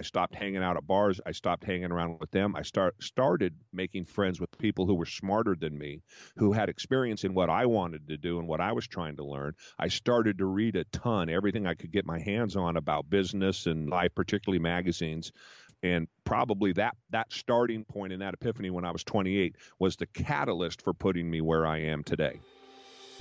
I stopped hanging out at bars. I stopped hanging around with them. I start started making friends with people who were smarter than me, who had experience in what I wanted to do and what I was trying to learn. I started to read a ton, everything I could get my hands on about business and life, particularly magazines. And probably that that starting point and that epiphany when I was 28 was the catalyst for putting me where I am today.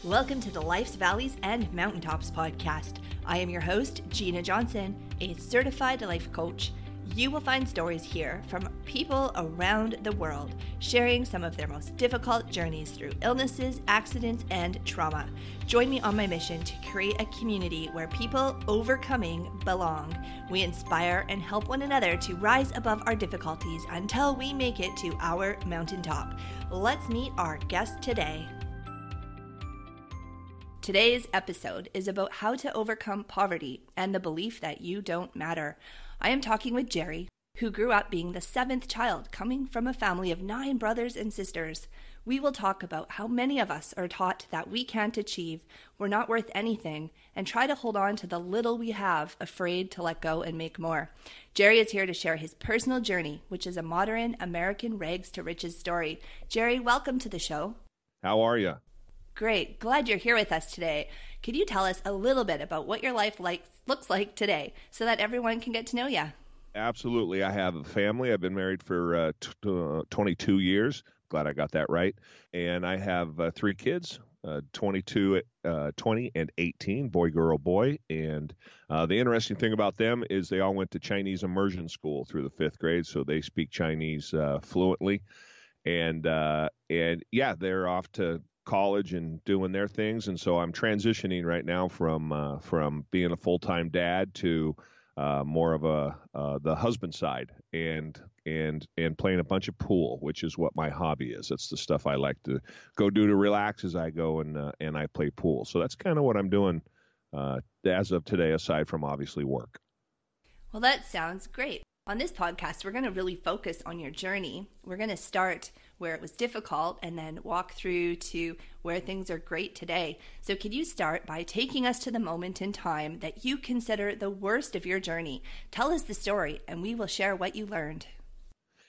Welcome to the Life's Valleys and Mountaintops podcast. I am your host, Gina Johnson, a certified life coach. You will find stories here from people around the world sharing some of their most difficult journeys through illnesses, accidents, and trauma. Join me on my mission to create a community where people overcoming belong. We inspire and help one another to rise above our difficulties until we make it to our mountaintop. Let's meet our guest today. Today's episode is about how to overcome poverty and the belief that you don't matter. I am talking with Jerry, who grew up being the seventh child, coming from a family of nine brothers and sisters. We will talk about how many of us are taught that we can't achieve, we're not worth anything, and try to hold on to the little we have, afraid to let go and make more. Jerry is here to share his personal journey, which is a modern American rags to riches story. Jerry, welcome to the show. How are you? Great. Glad you're here with us today. Could you tell us a little bit about what your life like looks like today so that everyone can get to know you? Absolutely. I have a family. I've been married for uh, t- uh, 22 years. Glad I got that right. And I have uh, three kids. Uh, 22, uh, 20, and 18, boy, girl, boy. And uh, the interesting thing about them is they all went to Chinese immersion school through the fifth grade, so they speak Chinese fluently. And and yeah, they're off to college and doing their things, and so I'm transitioning right now from uh, from being a full time dad to uh, more of a uh, the husband side and and and playing a bunch of pool, which is what my hobby is. That's the stuff I like to go do to relax as I go and uh, and I play pool. So that's kind of what I'm doing uh, as of today, aside from obviously work. Well, that sounds great. On this podcast, we're going to really focus on your journey. We're going to start where it was difficult and then walk through to where things are great today. So, could you start by taking us to the moment in time that you consider the worst of your journey? Tell us the story and we will share what you learned.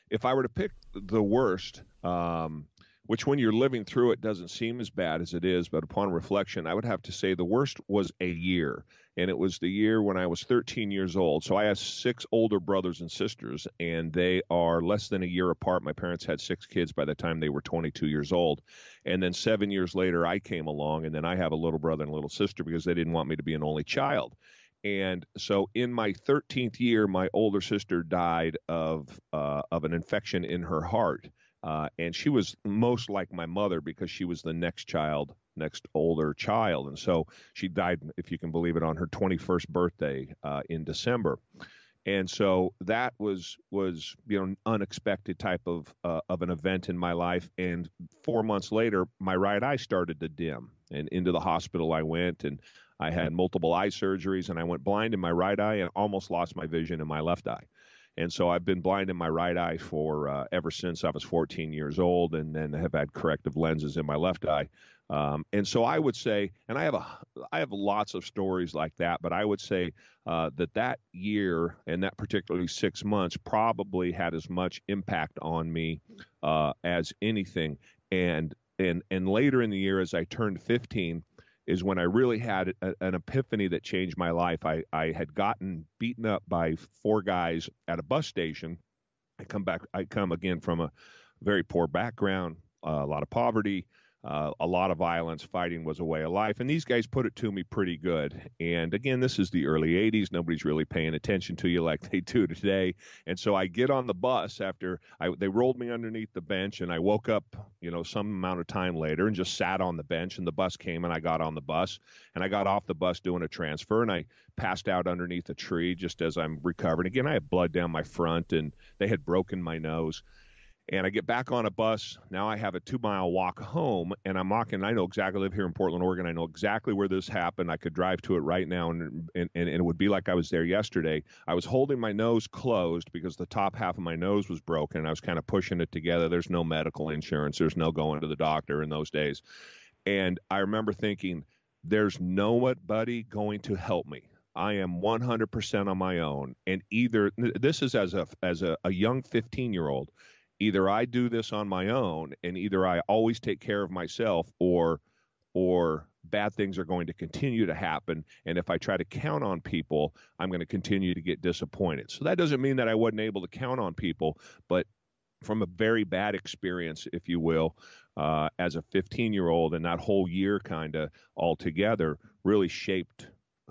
If I were to pick the worst, um, which when you're living through it doesn't seem as bad as it is, but upon reflection, I would have to say the worst was a year. And it was the year when I was 13 years old. So I have six older brothers and sisters, and they are less than a year apart. My parents had six kids by the time they were 22 years old. And then seven years later, I came along, and then I have a little brother and a little sister because they didn't want me to be an only child. And so, in my 13th year, my older sister died of uh, of an infection in her heart, uh, and she was most like my mother because she was the next child, next older child. And so she died, if you can believe it, on her 21st birthday uh, in December. And so that was was you know unexpected type of uh, of an event in my life. And four months later, my right eye started to dim, and into the hospital I went, and I had multiple eye surgeries, and I went blind in my right eye and almost lost my vision in my left eye and so I've been blind in my right eye for uh, ever since I was 14 years old, and then have had corrective lenses in my left eye. Um, and so I would say, and I have a, I have lots of stories like that, but I would say uh, that that year and that particularly six months probably had as much impact on me uh, as anything. And and and later in the year, as I turned 15, is when I really had a, an epiphany that changed my life. I, I had gotten beaten up by four guys at a bus station. I come back. I come again from a very poor background, uh, a lot of poverty, uh, a lot of violence. Fighting was a way of life, and these guys put it to me pretty good. And again, this is the early '80s. Nobody's really paying attention to you like they do today. And so I get on the bus after I, they rolled me underneath the bench, and I woke up, you know, some amount of time later, and just sat on the bench. And the bus came, and I got on the bus, and I got off the bus doing a transfer, and I passed out underneath a tree just as I'm recovering. Again, I had blood down my front, and they had broken my nose and I get back on a bus. Now I have a two mile walk home, and I'm walking. I know exactly. I live here in Portland, Oregon. I know exactly where this happened. I could drive to it right now, and, and and it would be like I was there yesterday. I was holding my nose closed because the top half of my nose was broken, and I was kind of pushing it together. There's no medical insurance. There's no going to the doctor in those days, and I remember thinking, "There's nobody going to help me." I am 100% on my own. And either this is as a as a, a young 15 year old, either I do this on my own, and either I always take care of myself, or or bad things are going to continue to happen. And if I try to count on people, I'm going to continue to get disappointed. So that doesn't mean that I wasn't able to count on people, but from a very bad experience, if you will, uh, as a 15 year old, and that whole year kind of altogether really shaped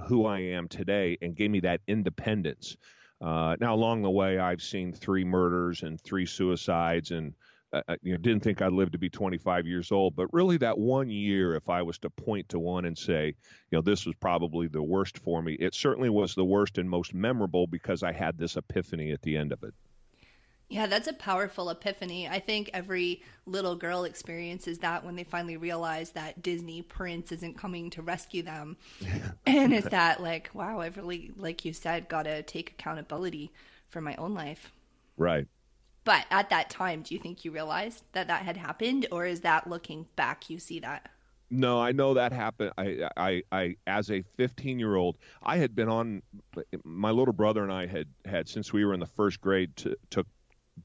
who I am today and gave me that independence. Uh, now, along the way, I've seen three murders and three suicides, and uh, uh you know, didn't think I'd live to be 25 years old. But really, that one year, if I was to point to one and say, you know, this was probably the worst for me, it certainly was the worst and most memorable because I had this epiphany at the end of it. Yeah, that's a powerful epiphany. I think every little girl experiences that when they finally realize that Disney Prince isn't coming to rescue them. and it's that, like, wow, I've really, like you said, got to take accountability for my own life. Right. But at that time, do you think you realized that that had happened, or is that looking back, you see that? No, I know that happened. I, I, I, as a 15 year old, I had been on. My little brother and I had had since we were in the first grade to, took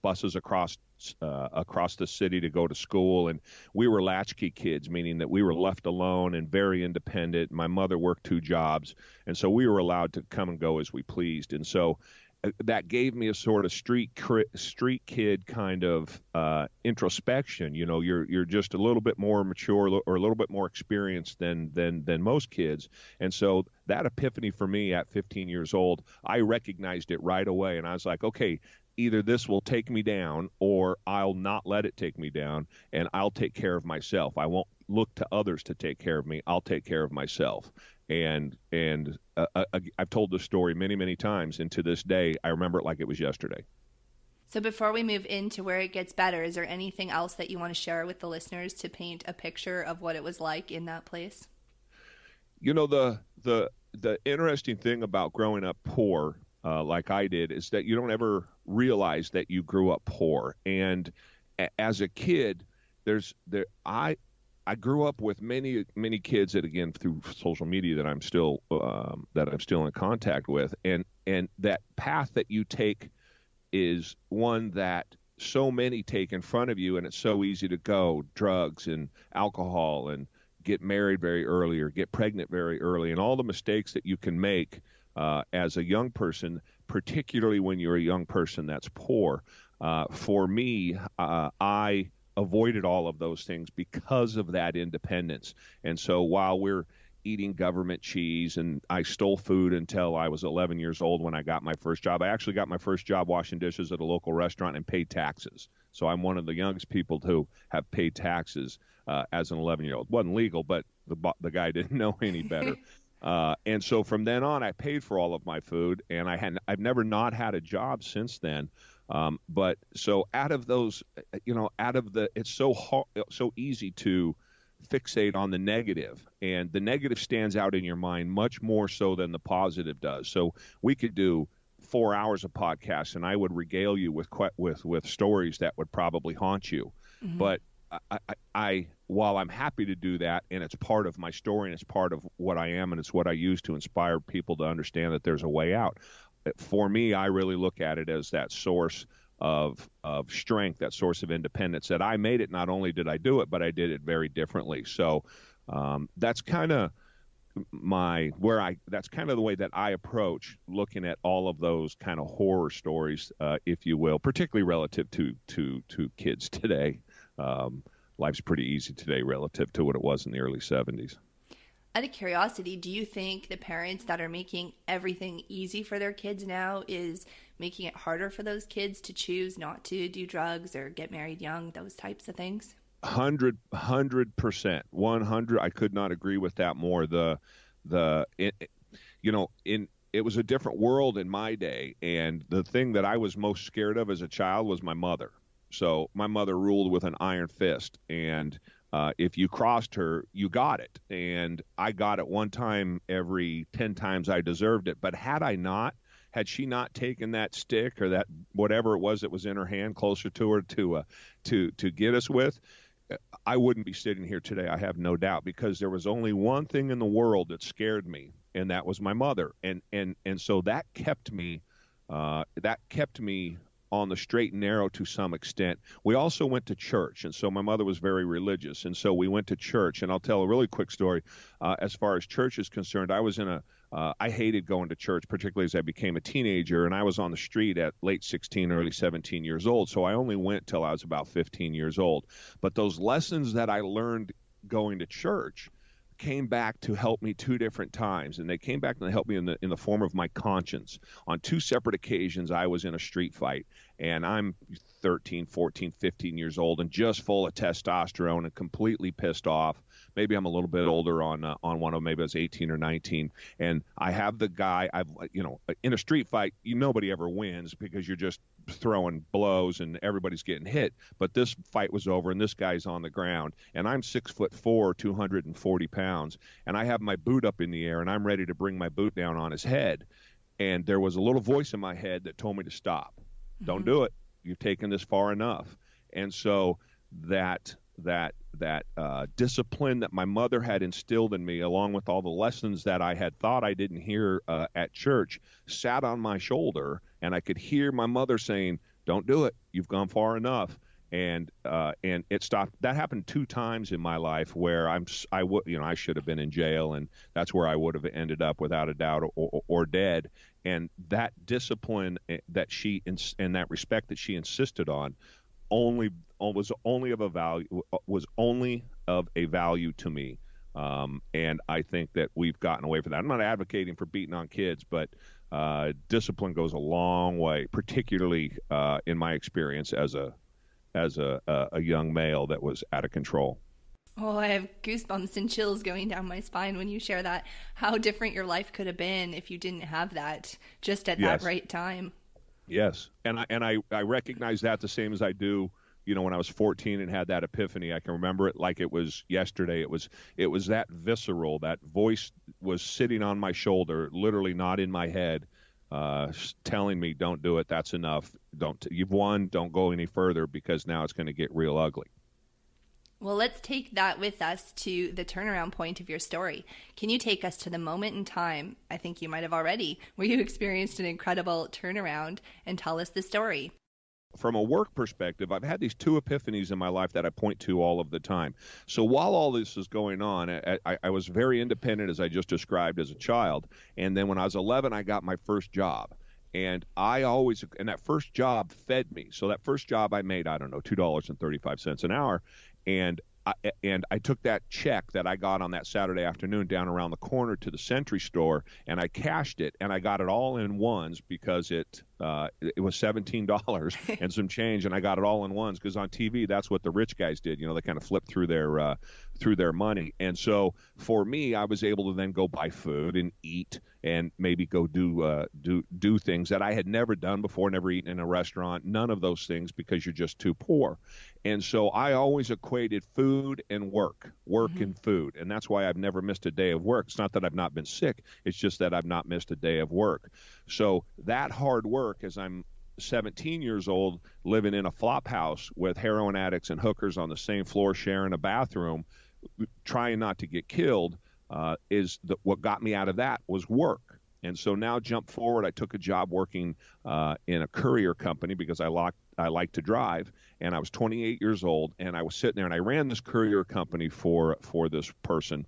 buses across uh, across the city to go to school, and we were latchkey kids, meaning that we were left alone and very independent. My mother worked two jobs, and so we were allowed to come and go as we pleased. And so uh, that gave me a sort of street street kid kind of uh, introspection. You know, you're you're just a little bit more mature or a little bit more experienced than than than most kids, and so that epiphany for me at 15 years old, I recognized it right away, and I was like, okay, either this will take me down or I'll not let it take me down and I'll take care of myself. I won't look to others to take care of me. I'll take care of myself. And and uh, uh, I've told this story many many times and to this day I remember it like it was yesterday. So before we move into where it gets better, is there anything else that you want to share with the listeners to paint a picture of what it was like in that place? You know the the the interesting thing about growing up poor uh, like I did, is that you don't ever realize that you grew up poor. And a- as a kid, there's there I I grew up with many many kids that again through social media that I'm still um, that I'm still in contact with, and and that path that you take is one that so many take in front of you, and it's so easy to go drugs and alcohol and get married very early or get pregnant very early, and all the mistakes that you can make uh, as a young person, particularly when you're a young person that's poor. Uh, for me, uh, I avoided all of those things because of that independence. And so while we're eating government cheese and I stole food until I was 11 years old when I got my first job. I actually got my first job washing dishes at a local restaurant and paid taxes. So I'm one of the youngest people to have paid taxes uh, as an 11 year old. wasn't legal, but the the guy didn't know any better. Uh, and so from then on, I paid for all of my food, and I had I've never not had a job since then. Um, but so out of those, you know, out of the, it's so hard, so easy to fixate on the negative, and the negative stands out in your mind much more so than the positive does. So we could do four hours of podcast, and I would regale you with with with stories that would probably haunt you. Mm-hmm. But I, I, I, while I'm happy to do that, and it's part of my story, and it's part of what I am, and it's what I use to inspire people to understand that there's a way out. For me, I really look at it as that source of of strength, that source of independence. That I made it. Not only did I do it, but I did it very differently. So um, that's kind of my where I that's kind of the way that I approach looking at all of those kind of horror stories, uh, if you will, particularly relative to to to kids today um, life's pretty easy today relative to what it was in the early 70s. Out of curiosity, do you think the parents that are making everything easy for their kids now is making it harder for those kids to choose not to do drugs or get married young, those types of things? Hundred, hundred percent, one hundred. I could not agree with that more. The, the, it, you know, in it was a different world in my day, and the thing that I was most scared of as a child was my mother. So my mother ruled with an iron fist, and uh, if you crossed her, you got it. And I got it one time every 10 times I deserved it. But had I not, had she not taken that stick or that whatever it was that was in her hand closer to her to uh, to to get us with, I wouldn't be sitting here today. I have no doubt because there was only one thing in the world that scared me, and that was my mother. And and and so that kept me uh, that kept me on the straight and narrow to some extent. We also went to church, and so my mother was very religious, and so we went to church. And I'll tell a really quick story. Uh, as far as church is concerned, I was in a uh, I hated going to church, particularly as I became a teenager, and I was on the street at late 16, early 17 years old. So I only went till I was about 15 years old. But those lessons that I learned going to church came back to help me two different times and they came back and they helped me in the in the form of my conscience. On two separate occasions i was in a street fight and i'm 13 14 15 years old and just full of testosterone and completely pissed off maybe i'm a little bit older on uh, on one of them maybe i was 18 or 19 and i have the guy i've you know in a street fight you, nobody ever wins because you're just throwing blows and everybody's getting hit. But this fight was over and this guy's on the ground. And I'm six foot four, 240 pounds. And I have my boot up in the air and I'm ready to bring my boot down on his head. And there was a little voice in my head that told me to stop. Mm-hmm. Don't do it. You've taken this far enough. And so that that that uh, discipline that my mother had instilled in me, along with all the lessons that I had thought I didn't hear uh, at church, sat on my shoulder, and I could hear my mother saying, "Don't do it. You've gone far enough." And uh, and it stopped. That happened two times in my life where I'm I would you know I should have been in jail, and that's where I would have ended up without a doubt, or, or, or dead. And that discipline eh, that she and that respect that she insisted on only was only of a value was only of a value to me. Um, and I think that we've gotten away from that. I'm not advocating for beating on kids, but uh, discipline goes a long way, particularly uh, in my experience as a as a, a young male that was out of control. Oh, I have goosebumps and chills going down my spine when you share that. How different your life could have been if you didn't have that just at yes. that right time. Yes, and I and I I recognize that the same as I do. You know, when I was 14 and had that epiphany, I can remember it like it was yesterday. It was it was that visceral. That voice was sitting on my shoulder, literally not in my head, uh, telling me, "Don't do it. That's enough. Don't. You've won. Don't go any further because now it's going to get real ugly." Well, let's take that with us to the turnaround point of your story. Can you take us to the moment in time, I think you might have already, where you experienced an incredible turnaround and tell us the story? From a work perspective, I've had these two epiphanies in my life that I point to all of the time. So while all this is going on, I, I, I was very independent, as I just described, as a child. And then when I was 11, I got my first job and I always and that first job fed me. So that first job I made, I don't know, two dollars and thirty five cents an hour, and I, and I took that check that I got on that Saturday afternoon down around the corner to the Century store, and I cashed it, and I got it all in ones because it uh, it was seventeen dollars and some change, and I got it all in ones because on TV that's what the rich guys did. You know, they kind of flipped through their uh, through their money, and so for me, I was able to then go buy food and eat, and maybe go do uh, do do things that I had never done before, never eaten in a restaurant, none of those things because you're just too poor, and so I always equated food and work, work mm-hmm. and food. And that's why I've never missed a day of work. It's not that I've not been sick, it's just that I've not missed a day of work. So that hard work, as I'm 17 years old, living in a flop house with heroin addicts and hookers on the same floor, sharing a bathroom, trying not to get killed, uh, is the, what got me out of that was work. And so now jump forward. I took a job working uh, in a courier company because I locked, I like to drive, and I was 28 years old, and I was sitting there, and I ran this courier company for for this person.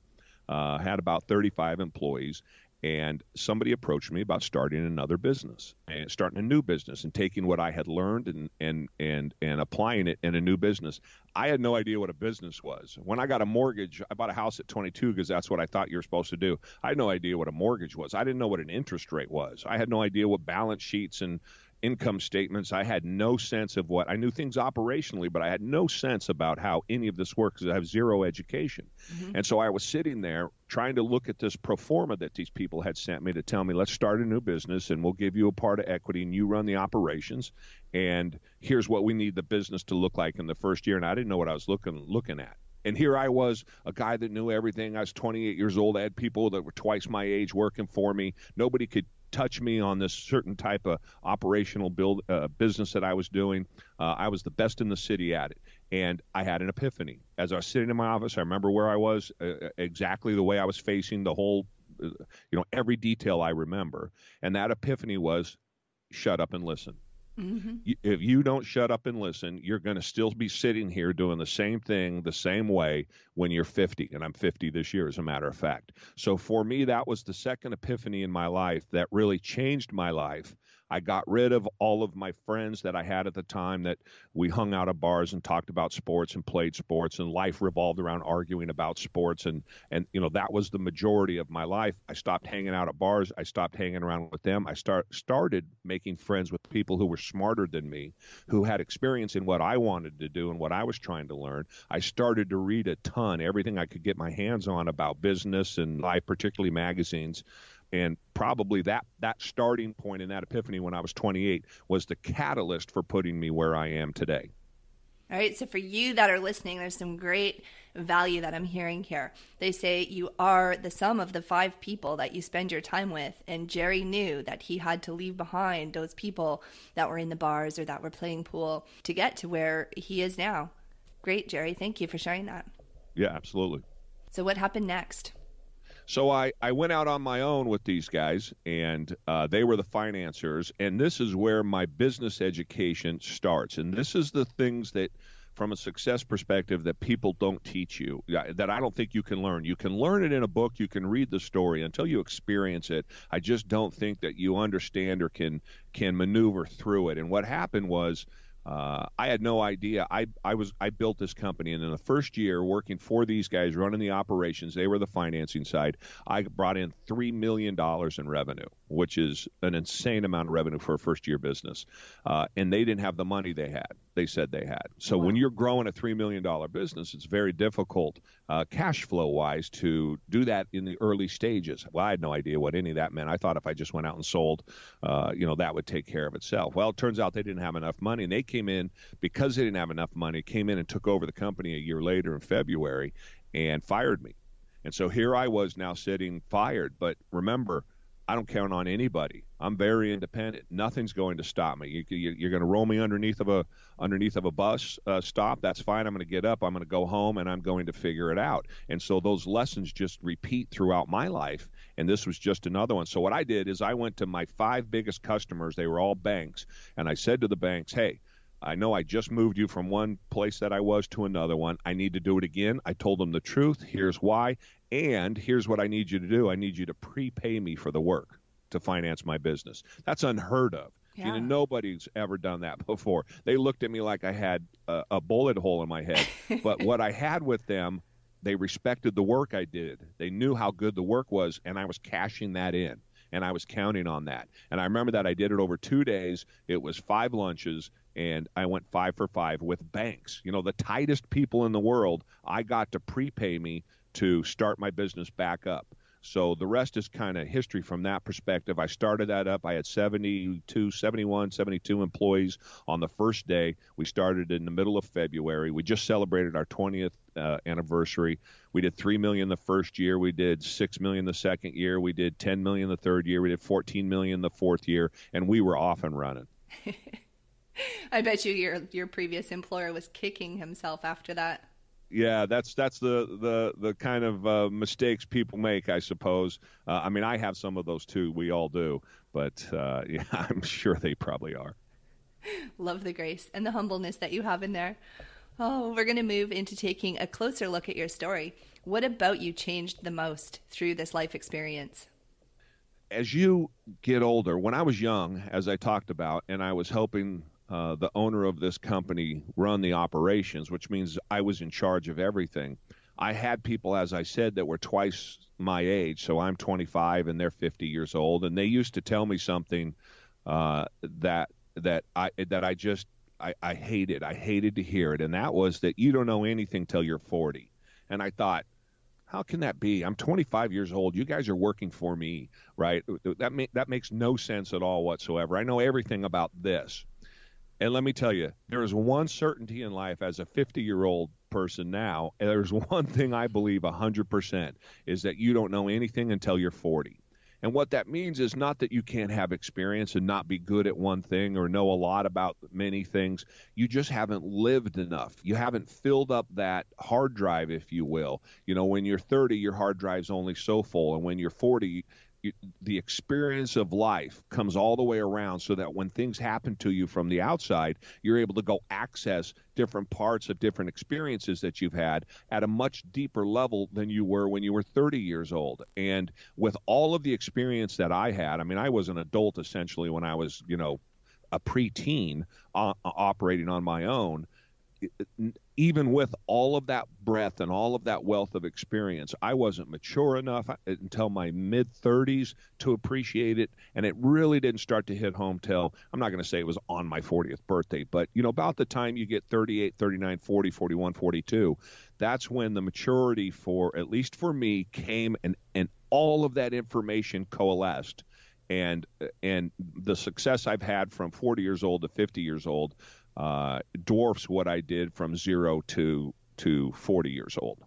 Uh, had about 35 employees, and somebody approached me about starting another business and starting a new business and taking what I had learned and and and and applying it in a new business. I had no idea what a business was. When I got a mortgage, I bought a house at 22 because that's what I thought you were supposed to do. I had no idea what a mortgage was. I didn't know what an interest rate was. I had no idea what balance sheets and income statements. I had no sense of what I knew things operationally, but I had no sense about how any of this works because I have zero education. Mm-hmm. And so I was sitting there trying to look at this pro forma that these people had sent me to tell me, let's start a new business and we'll give you a part of equity and you run the operations. And here's what we need the business to look like in the first year. And I didn't know what I was looking looking at. And here I was, a guy that knew everything. I was 28 years old. I had people that were twice my age working for me. Nobody could touch me on this certain type of operational build uh, business that I was doing. Uh, I was the best in the city at it, and I had an epiphany as I was sitting in my office. I remember where I was, uh, uh exactly the way I was facing the whole you know, every detail I remember. And that epiphany was shut up and listen. Mm-hmm. If you don't shut up and listen, you're going to still be sitting here doing the same thing the same way when you're 50. And I'm 50 this year, as a matter of fact. So for me, that was the second epiphany in my life that really changed my life I got rid of all of my friends that I had at the time that we hung out at bars and talked about sports and played sports and life revolved around arguing about sports and and you know that was the majority of my life. I stopped hanging out at bars. I stopped hanging around with them. I start started making friends with people who were smarter than me, who had experience in what I wanted to do and what I was trying to learn. I started to read a ton, everything I could get my hands on about business and life, particularly magazines and probably that that starting point in that epiphany when I was 28 was the catalyst for putting me where I am today. All right, so for you that are listening, there's some great value that I'm hearing here. They say you are the sum of the five people that you spend your time with. And Jerry knew that he had to leave behind those people that were in the bars or that were playing pool to get to where he is now. Great, Jerry. Thank you for sharing that. Yeah, absolutely. So, what happened next? So I, I went out on my own with these guys, and uh, they were the financiers. And this is where my business education starts. And this is the things that, from a success perspective, that people don't teach you, that I don't think you can learn. You can learn it in a book, you can read the story until you experience it. I just don't think that you understand or can can maneuver through it. And what happened was uh, I had no idea. I, I was I built this company, and in the first year working for these guys, running the operations, they were the financing side. I brought in three million dollars in revenue, which is an insane amount of revenue for a first year business. Uh, and they didn't have the money they had. They said they had. So wow. when you're growing a three million dollar business, it's very difficult uh, cash flow wise to do that in the early stages. Well, I had no idea what any of that meant. I thought if I just went out and sold, uh, you know, that would take care of itself. Well, it turns out they didn't have enough money, and they came in because they didn't have enough money. Came in and took over the company a year later in February, and fired me. And so here I was now sitting fired. But remember, I don't count on anybody. I'm very independent. Nothing's going to stop me. You, are going to roll me underneath of a underneath of a bus uh, stop. That's fine. I'm going to get up. I'm going to go home, and I'm going to figure it out. And so those lessons just repeat throughout my life. And this was just another one. So what I did is I went to my five biggest customers. They were all banks, and I said to the banks, "Hey." I know I just moved you from one place that I was to another one. I need to do it again. I told them the truth. Here's why. And here's what I need you to do I need you to prepay me for the work to finance my business. That's unheard of. Yeah. You know, nobody's ever done that before. They looked at me like I had a, a bullet hole in my head. but what I had with them, they respected the work I did. They knew how good the work was, and I was cashing that in. And I was counting on that. And I remember that I did it over two days. It was five lunches, and I went five for five with banks. You know, the tightest people in the world, I got to prepay me to start my business back up. So the rest is kind of history from that perspective. I started that up. I had 72, 71, 72 employees on the first day. We started in the middle of February. We just celebrated our 20th uh, anniversary. We did 3 million the first year. We did 6 million the second year. We did 10 million the third year. We did 14 million the fourth year, and we were off and running. I bet you your your previous employer was kicking himself after that yeah, that's that's the the the kind of uh, mistakes people make, I suppose. Uh, I mean, I have some of those too. We all do, but uh, yeah, I'm sure they probably are. Love the grace and the humbleness that you have in there. Oh, we're going to move into taking a closer look at your story. What about you changed the most through this life experience? As you get older, when I was young, as I talked about, and I was helping uh, the owner of this company run the operations, which means I was in charge of everything. I had people, as I said, that were twice my age. So I'm 25 and they're 50 years old, and they used to tell me something uh, that that I that I just I, I hated. I hated to hear it, and that was that you don't know anything till you're 40. And I thought, how can that be? I'm 25 years old. You guys are working for me, right? That ma- that makes no sense at all whatsoever. I know everything about this. And let me tell you, there is one certainty in life as a 50 year old person now. There's one thing I believe 100% is that you don't know anything until you're 40. And what that means is not that you can't have experience and not be good at one thing or know a lot about many things. You just haven't lived enough. You haven't filled up that hard drive, if you will. You know, when you're 30, your hard drive's only so full. And when you're 40, the experience of life comes all the way around so that when things happen to you from the outside, you're able to go access different parts of different experiences that you've had at a much deeper level than you were when you were 30 years old. And with all of the experience that I had, I mean, I was an adult essentially when I was, you know, a preteen uh, operating on my own even with all of that breadth and all of that wealth of experience, I wasn't mature enough uh, until my mid 30s to appreciate it. And it really didn't start to hit home till I'm not going to say it was on my 40th birthday, but you know, about the time you get 38, 39, 40, 41, 42, that's when the maturity for, at least for me, came and, and all of that information coalesced and and the success I've had from 40 years old to 50 years old uh, dwarfs what I did from zero to to 40 years old.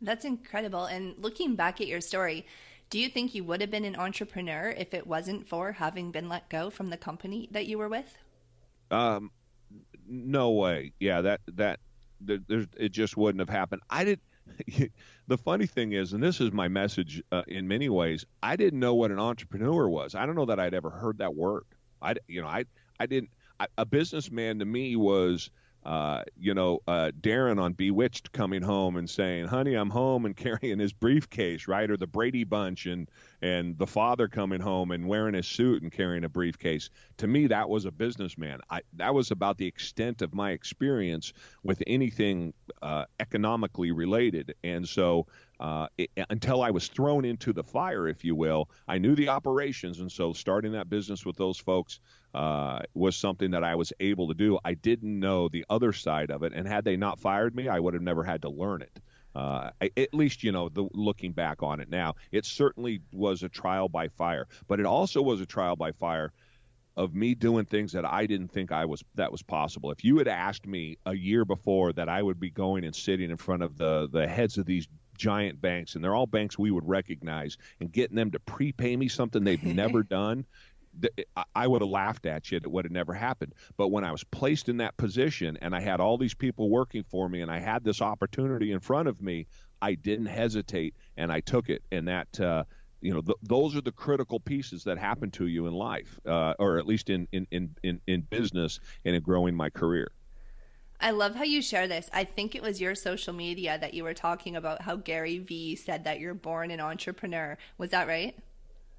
That's incredible. And looking back at your story, do you think you would have been an entrepreneur if it wasn't for having been let go from the company that you were with? Um, no way. Yeah, that that there, it just wouldn't have happened. I did. the funny thing is, and this is my message uh, in many ways, I didn't know what an entrepreneur was. I don't know that I'd ever heard that word. I, you know, I, I didn't a businessman to me was uh, you know, uh, Darrin on Bewitched coming home and saying, "Honey, I'm home," and carrying his briefcase, right, or the Brady Bunch, and and the father coming home and wearing his suit and carrying a briefcase. To me, that was a businessman. I, that was about the extent of my experience with anything uh, economically related, and so. Uh, it, until I was thrown into the fire, if you will, I knew the operations, and so starting that business with those folks uh, was something that I was able to do. I didn't know the other side of it, and had they not fired me, I would have never had to learn it. Uh, at least, you know, the, looking back on it now, it certainly was a trial by fire, but it also was a trial by fire of me doing things that I didn't think I was that was possible. If you had asked me a year before that I would be going and sitting in front of the the heads of these giant banks, and they're all banks we would recognize, and getting them to prepay me something they've never done, I would have laughed at you. It would have never happened. But when I was placed in that position and I had all these people working for me and I had this opportunity in front of me, I didn't hesitate and I took it. And that, uh, you know, th- those are the critical pieces that happen to you in life, uh, or at least in, in, in, in, in business and in growing my career. I love how you share this. I think it was your social media that you were talking about how Gary Vee said that you're born an entrepreneur. Was that right?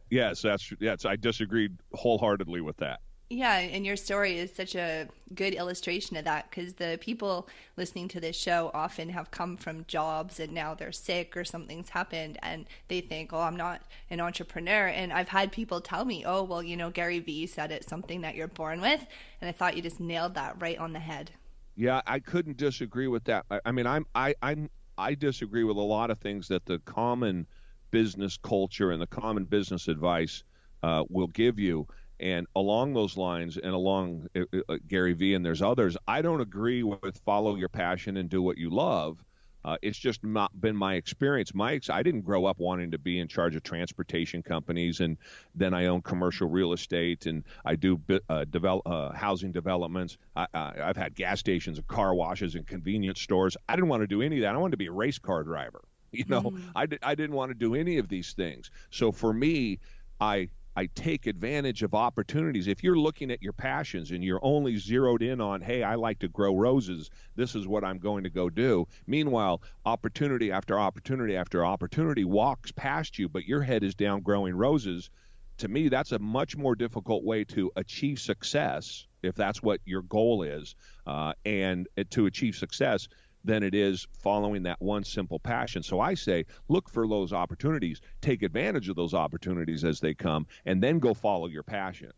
Yes, that's yes. I disagreed wholeheartedly with that. Yeah, and your story is such a good illustration of that because the people listening to this show often have come from jobs and now they're sick or something's happened and they think, oh, I'm not an entrepreneur. And I've had people tell me, oh, well, you know, Gary Vee said it's something that you're born with. And I thought you just nailed that right on the head. Yeah, I couldn't disagree with that. I, I mean, I'm, I, I'm, I disagree with a lot of things that the common – business culture and the common business advice uh, will give you. And along those lines, and along uh, uh, Gary Vee and there's others, I don't agree with follow your passion and do what you love. Uh, it's just not been my experience. My ex- I didn't grow up wanting to be in charge of transportation companies, and then I own commercial real estate, and I do uh, develop uh, housing developments. I, have had gas stations and car washes and convenience stores. I didn't want to do any of that. I wanted to be a race car driver. You know, mm. I, di- I didn't want to do any of these things. So for me, I I take advantage of opportunities. If you're looking at your passions and you're only zeroed in on, hey, I like to grow roses, this is what I'm going to go do. Meanwhile, opportunity after opportunity after opportunity walks past you, but your head is down growing roses. To me, that's a much more difficult way to achieve success if that's what your goal is. Uh, and to achieve success, than it is following that one simple passion. So I say, look for those opportunities, take advantage of those opportunities as they come, and then go follow your passion.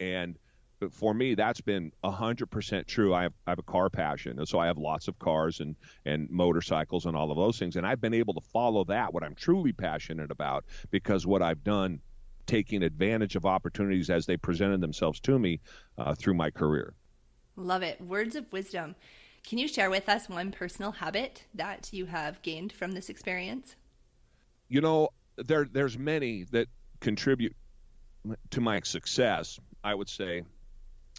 And for me, that's been 100% true. I have, I have a car passion, and so I have lots of cars and, and motorcycles and all of those things. And I've been able to follow that, what I'm truly passionate about, because what I've done taking advantage of opportunities as they presented themselves to me uh, through my career. Love it. Words of wisdom. Can you share with us one personal habit that you have gained from this experience? You know, there there's many that contribute to my success, I would say.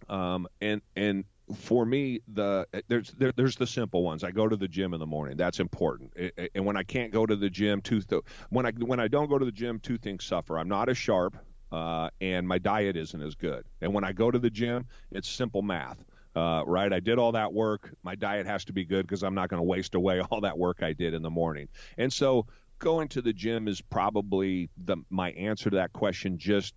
Um, and and for me, the there's there, there's the simple ones. I go to the gym in the morning. That's important. And when I can't go to the gym, two th- when I when I don't go to the gym, two things suffer. I'm not as sharp, uh, and my diet isn't as good. And when I go to the gym, it's simple math. Uh, right? I did all that work. My diet has to be good because I'm not going to waste away all that work I did in the morning. And so going to the gym is probably the my answer to that question just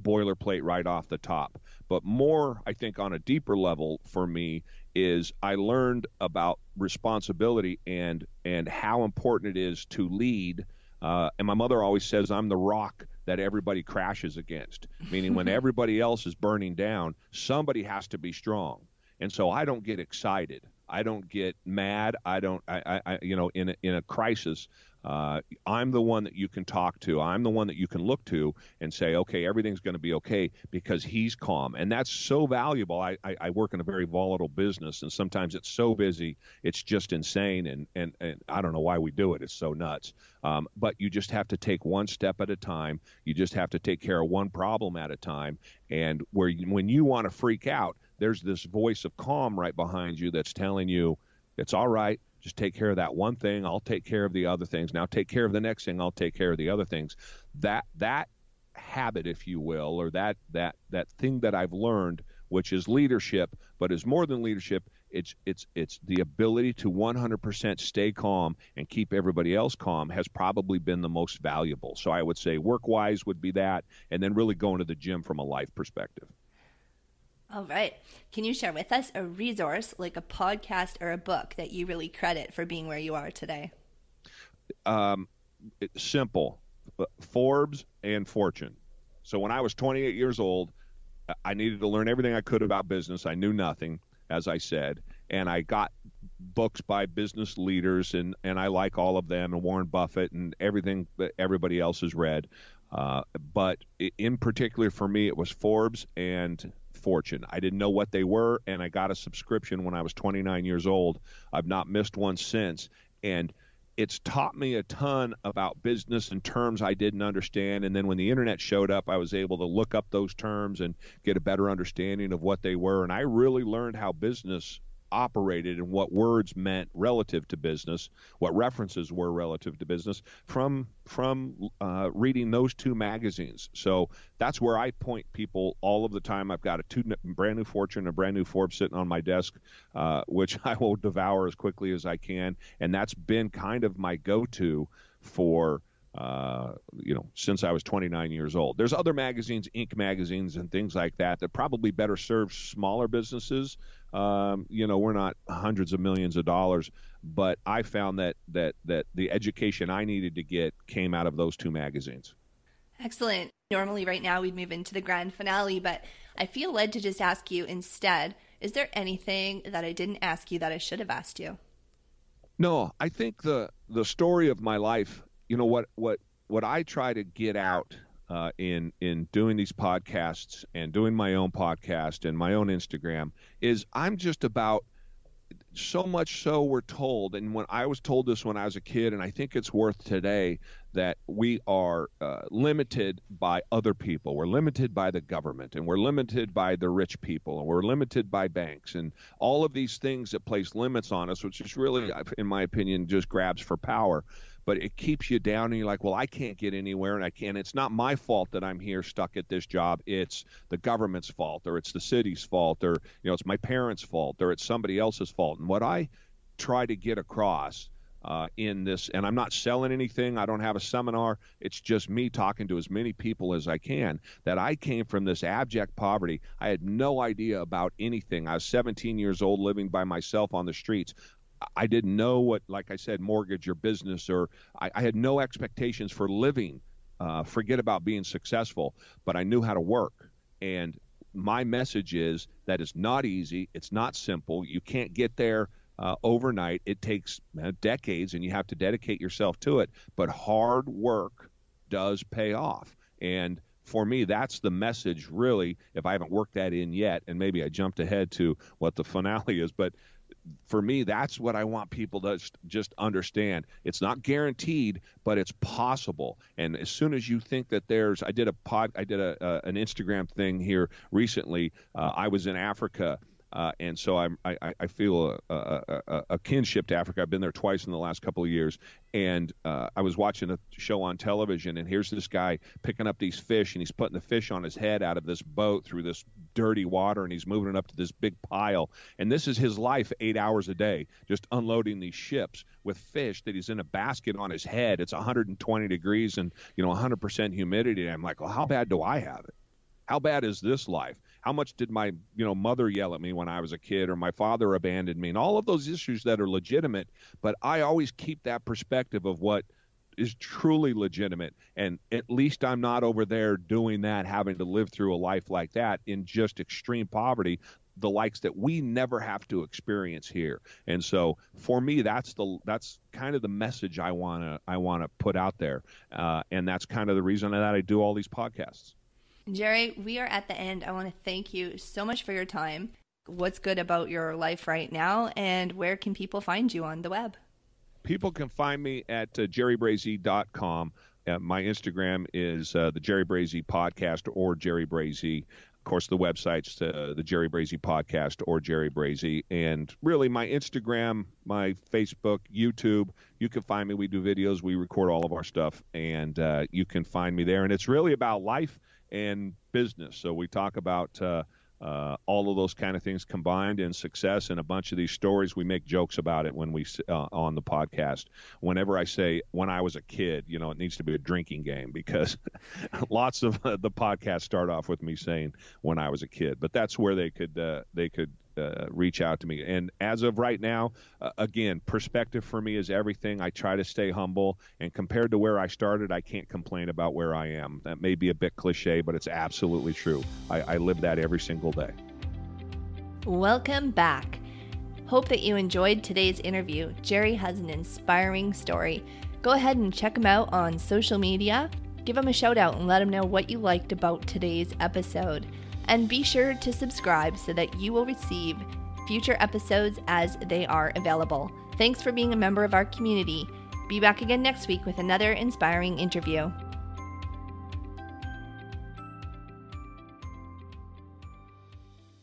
boilerplate right off the top. But more, I think, on a deeper level for me is I learned about responsibility and and how important it is to lead. Uh, and my mother always says I'm the rock that everybody crashes against, meaning when everybody else is burning down, somebody has to be strong. And so I don't get excited. I don't get mad. I don't. I, I you know, in a, in a crisis, uh, I'm the one that you can talk to. I'm the one that you can look to and say, okay, everything's going to be okay because he's calm. And that's so valuable. I, I, I, work in a very volatile business, and sometimes it's so busy, it's just insane. And, and, and I don't know why we do it. It's so nuts. Um, but you just have to take one step at a time. You just have to take care of one problem at a time. And where you, when you want to freak out, there's this voice of calm right behind you that's telling you, it's all right just take care of that one thing. I'll take care of the other things. Now take care of the next thing. I'll take care of the other things. That that habit, if you will, or that that that thing that I've learned, which is leadership, but is more than leadership. It's it's it's the ability to 100% stay calm and keep everybody else calm has probably been the most valuable. So I would say work wise would be that, and then really going to the gym from a life perspective. All right. Can you share with us a resource like a podcast or a book that you really credit for being where you are today? Um, simple Forbes and Fortune. So when I was 28 years old, I needed to learn everything I could about business. I knew nothing, as I said, and I got books by business leaders, and, and I like all of them, and Warren Buffett, and everything that everybody else has read. Uh, but in particular for me, it was Forbes and Fortune. I didn't know what they were, and I got a subscription when I was 29 years old. I've not missed one since, and it's taught me a ton about business and terms I didn't understand. And then when the internet showed up, I was able to look up those terms and get a better understanding of what they were. And I really learned how business operated and what words meant relative to business, what references were relative to business from from uh, reading those two magazines. So that's where I point people all of the time. I've got a two brand new Fortune, a brand new Forbes sitting on my desk, uh, which I will devour as quickly as I can, and that's been kind of my go-to for. Uh, you know, since I was 29 years old. There's other magazines, Inc. magazines, and things like that that probably better serve smaller businesses um, you know, we're not hundreds of millions of dollars, but I found that that that the education I needed to get came out of those two magazines. Excellent. Normally, right now we'd move into the grand finale, but I feel led to just ask you instead: Is there anything that I didn't ask you that I should have asked you? No, I think the the story of my life. You know what what what I try to get out uh, in in doing these podcasts and doing my own podcast and my own Instagram is I'm just about so much so we're told and when i was told this when i was a kid and i think it's worth today that we are uh, limited by other people. We're limited by the government and we're limited by the rich people and we're limited by banks and all of these things that place limits on us which is really in my opinion just grabs for power but it keeps you down and you're like well i can't get anywhere and i can't it's not my fault that i'm here stuck at this job it's the government's fault or it's the city's fault or you know it's my parents fault or it's somebody else's fault and what i try to get across uh, in this, and I'm not selling anything. I don't have a seminar. It's just me talking to as many people as I can. That I came from this abject poverty. I had no idea about anything. I was 17 years old, living by myself on the streets. I didn't know what, like I said, mortgage or business, or I, I had no expectations for living. Uh, forget about being successful, but I knew how to work. And my message is that it's not easy. It's not simple. You can't get there uh, overnight. It takes uh, decades, and you have to dedicate yourself to it. But hard work does pay off. And for me, that's the message, really, if I haven't worked that in yet. And maybe I jumped ahead to what the finale is, but for me, that's what I want people to just understand. It's not guaranteed, but it's possible. And as soon as you think that there's, I did a pod, I did a, an Instagram thing here recently. Uh, I was in Africa uh, and so I'm, I, I feel a, a, a, kinship to Africa. I've been there twice in the last couple of years. And uh, I was watching a show on television, and here's this guy picking up these fish, and he's putting the fish on his head out of this boat through this dirty water, and he's moving it up to this big pile. And this is his life eight hours a day, just unloading these ships with fish that he's in a basket on his head. It's 120 degrees and, you know, 100% humidity. And I'm like, well, how bad do I have it? How bad is this life? How much did my you know mother yell at me when I was a kid, or my father abandoned me, and all of those issues that are legitimate. But I always keep that perspective of what is truly legitimate, and at least I'm not over there doing that, having to live through a life like that in just extreme poverty the likes that we never have to experience here. And so for me, that's the that's kind of the message I wanna I wanna put out there, uh, and that's kind of the reason that I do all these podcasts. Jerry, we are at the end. I want to thank you so much for your time. What's good about your life right now, and where can people find you on the web? People can find me at uh, jerrybrazy.com. Uh, my Instagram is uh, the Jerry Brazy Podcast or Jerry Brazy. Of course, the website's uh, the Jerry Brazy Podcast or Jerry Brazy. And really, my Instagram, my Facebook, YouTube, you can find me. We do videos, we record all of our stuff, and uh, you can find me there. And it's really about life and business. So we talk about uh, uh, all of those kind of things combined in success and a bunch of these stories. We make jokes about it when we uh, on the podcast. Whenever I say when I was a kid, you know, it needs to be a drinking game because lots of uh, the podcasts start off with me saying when I was a kid. But that's where they could uh, they could uh, reach out to me. And as of right now, uh, again, perspective for me is everything. I try to stay humble, and compared to where I started, I can't complain about where I am. That may be a bit cliche, but it's absolutely true. I, I live that every single day. Welcome back. Hope that you enjoyed today's interview. Jerry has an inspiring story. Go ahead and check him out on social media. Give him a shout out and let him know what you liked about today's episode. And be sure to subscribe so that you will receive future episodes as they are available. Thanks for being a member of our community. Be back again next week with another inspiring interview.